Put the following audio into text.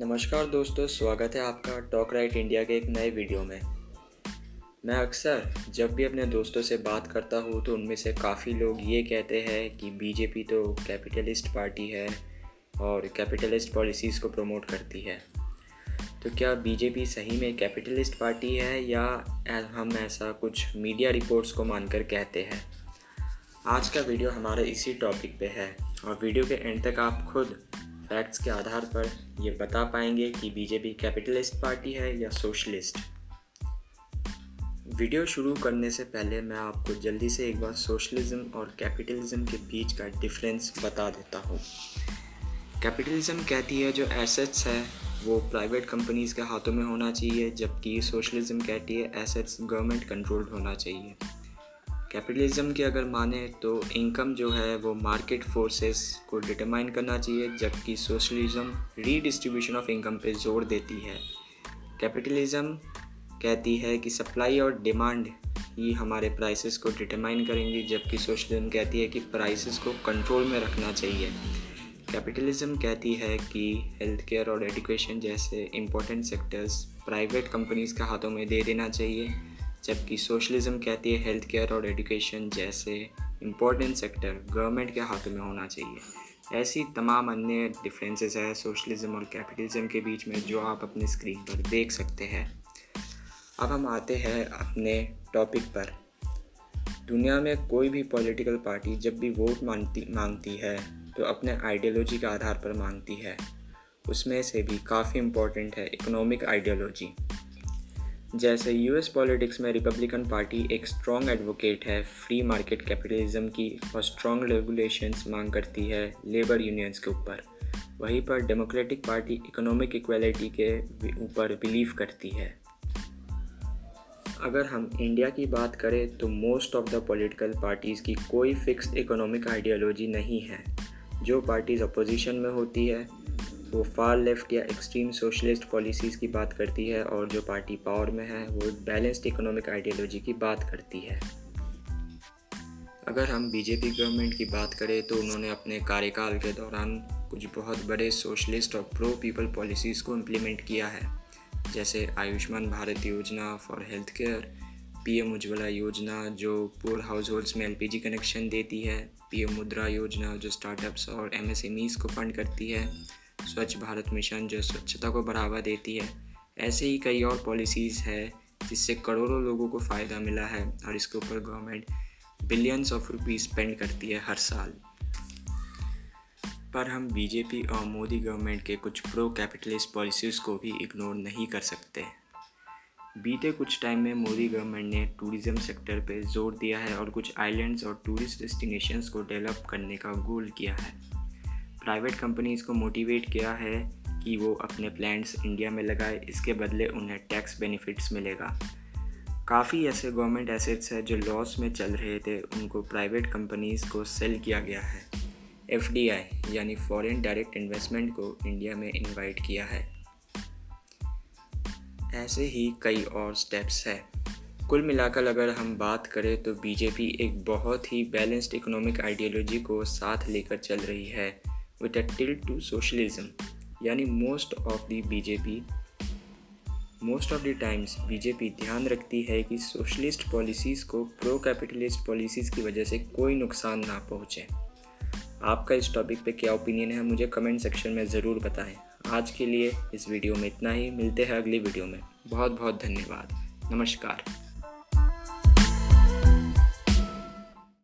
नमस्कार दोस्तों, स्वागत है आपका टॉक राइट इंडिया के एक नए वीडियो में। मैं अक्सर जब भी अपने दोस्तों से बात करता हूँ तो उनमें से काफ़ी लोग ये कहते हैं कि बीजेपी तो कैपिटलिस्ट पार्टी है और कैपिटलिस्ट पॉलिसीज़ को प्रमोट करती है। तो क्या बीजेपी सही में कैपिटलिस्ट पार्टी है या हम ऐसा कुछ मीडिया रिपोर्ट्स को मानकर कहते हैं? आज का वीडियो हमारे इसी टॉपिक पे है और वीडियो के एंड तक आप खुद फैक्ट्स के आधार पर ये बता पाएँगे कि बीजेपी कैपिटलिस्ट पार्टी है या सोशलिस्ट वीडियो शुरू करने से पहले मैं आपको जल्दी से एक बार सोशलिज्म और कैपिटलिज्म के बीच का डिफरेंस बता देता हूँ। कैपिटलिज्म कहती है जो एसेट्स है, वो प्राइवेट कंपनीज़ के हाथों में होना चाहिए, जबकि सोशलिज्म कहती है एसेट्स गवर्नमेंट कंट्रोल्ड होना चाहिए। कैपिटलिज्म की अगर माने तो इनकम जो है वो मार्केट फोर्सेस को डिटरमाइन करना चाहिए, जबकि सोशलिज्म रीडिस्ट्रीब्यूशन ऑफ़ इनकम पे ज़ोर देती है। कैपिटलिज्म कहती है कि सप्लाई और डिमांड ही हमारे प्राइसेस को डिटरमाइन करेंगी, जबकि सोशलिज्म कहती है कि प्राइसेस को कंट्रोल में रखना चाहिए। कैपिटलिज्म कहती है कि हेल्थ केयर और एजुकेशन जैसे इम्पोर्टेंट सेक्टर्स प्राइवेट कंपनीज़ के हाथों में दे देना चाहिए। जबकि सोशलिज्म कहती है हेल्थ केयर और एजुकेशन जैसे इम्पोर्टेंट सेक्टर गवर्नमेंट के हाथों में होना चाहिए। ऐसी तमाम अन्य डिफरेंसेस है सोशलिज्म और कैपिटलिज्म के बीच में जो आप अपने स्क्रीन पर देख सकते हैं। अब हम आते हैं अपने टॉपिक पर। दुनिया में कोई भी पॉलिटिकल पार्टी जब भी वोट मांगती मांगती है तो अपने आइडियोलॉजी के आधार पर मांगती है। उसमें से भी काफ़ी इम्पोर्टेंट है इकोनॉमिक आइडियोलॉजी जैसे यूएस पॉलिटिक्स में रिपब्लिकन पार्टी एक स्ट्रॉन्ग एडवोकेट है फ्री मार्केट कैपिटलिज्म की और स्ट्रॉन्ग रेगुलेशंस मांग करती है लेबर यूनियंस के ऊपर। वहीं पर डेमोक्रेटिक पार्टी इकोनॉमिक इक्वलिटी के ऊपर बिलीव करती है। अगर हम इंडिया की बात करें तो most of the political parties की कोई फिक्स्ड इकोनॉमिक आइडियोलॉजी नहीं है। जो पार्टीज़ अपोजिशन में होती है वो फार लेफ़्ट या एक्सट्रीम सोशलिस्ट पॉलिसीज़ की बात करती है और जो पार्टी पावर में है, वो बैलेंस्ड इकोनॉमिक आइडियोलॉजी की बात करती है। अगर हम बीजेपी गवर्नमेंट की बात करें तो उन्होंने अपने कार्यकाल के दौरान कुछ बहुत बड़े सोशलिस्ट और प्रो पीपल पॉलिसीज़ को इम्प्लीमेंट किया है। जैसे Ayushman Bharat Yojana for health care PM Ujjwala Yojana जो पुअर हाउस होल्ड्स में एलपीजी कनेक्शन देती है पीएम मुद्रा योजना जो स्टार्टअप्स और एमएसएमईज़ को फंड करती है। स्वच्छ भारत मिशन जो स्वच्छता को बढ़ावा देती है। ऐसे ही कई और पॉलिसीज़ है जिससे करोड़ों लोगों को फ़ायदा मिला है और इसके ऊपर government billions of rupees spend करती है हर साल। पर हम बीजेपी और मोदी गवर्नमेंट के कुछ प्रो कैपिटलिस्ट पॉलिसीज़ को भी इग्नोर नहीं कर सकते। बीते कुछ टाइम में मोदी गवर्नमेंट ने टूरिज़्म सेक्टर पर ज़ोर दिया है और कुछ आइलैंड्स और टूरिस्ट डेस्टिनेशंस को डेवलप करने का गोल किया है। प्राइवेट कंपनीज़ को मोटिवेट किया है कि वो अपने प्लांट्स इंडिया में लगाए, इसके बदले उन्हें टैक्स बेनिफिट्स मिलेगा। काफ़ी ऐसे गवर्नमेंट एसेट्स हैं जो लॉस में चल रहे थे, उनको प्राइवेट कंपनीज़ को सेल किया गया है। एफडीआई यानी फॉरेन डायरेक्ट इन्वेस्टमेंट को इंडिया में इनवाइट किया है। ऐसे ही कई और स्टेप्स हैं। कुल मिलाकर अगर हम बात करें तो बीजेपी एक बहुत ही बैलेंस्ड इकोनॉमिक आइडियोलॉजी को साथ लेकर चल रही है। With a tilt to socialism. यानी most of the BJP most of the times BJP ध्यान रखती है कि सोशलिस्ट पॉलिसीज़ को प्रो कैपिटलिस्ट पॉलिसीज़ की वजह से कोई नुकसान ना पहुँचे। आपका इस टॉपिक पे क्या ओपिनियन है मुझे कमेंट सेक्शन में ज़रूर बताएँ। आज के लिए इस वीडियो में इतना ही। मिलते हैं अगली वीडियो में। बहुत बहुत धन्यवाद। नमस्कार।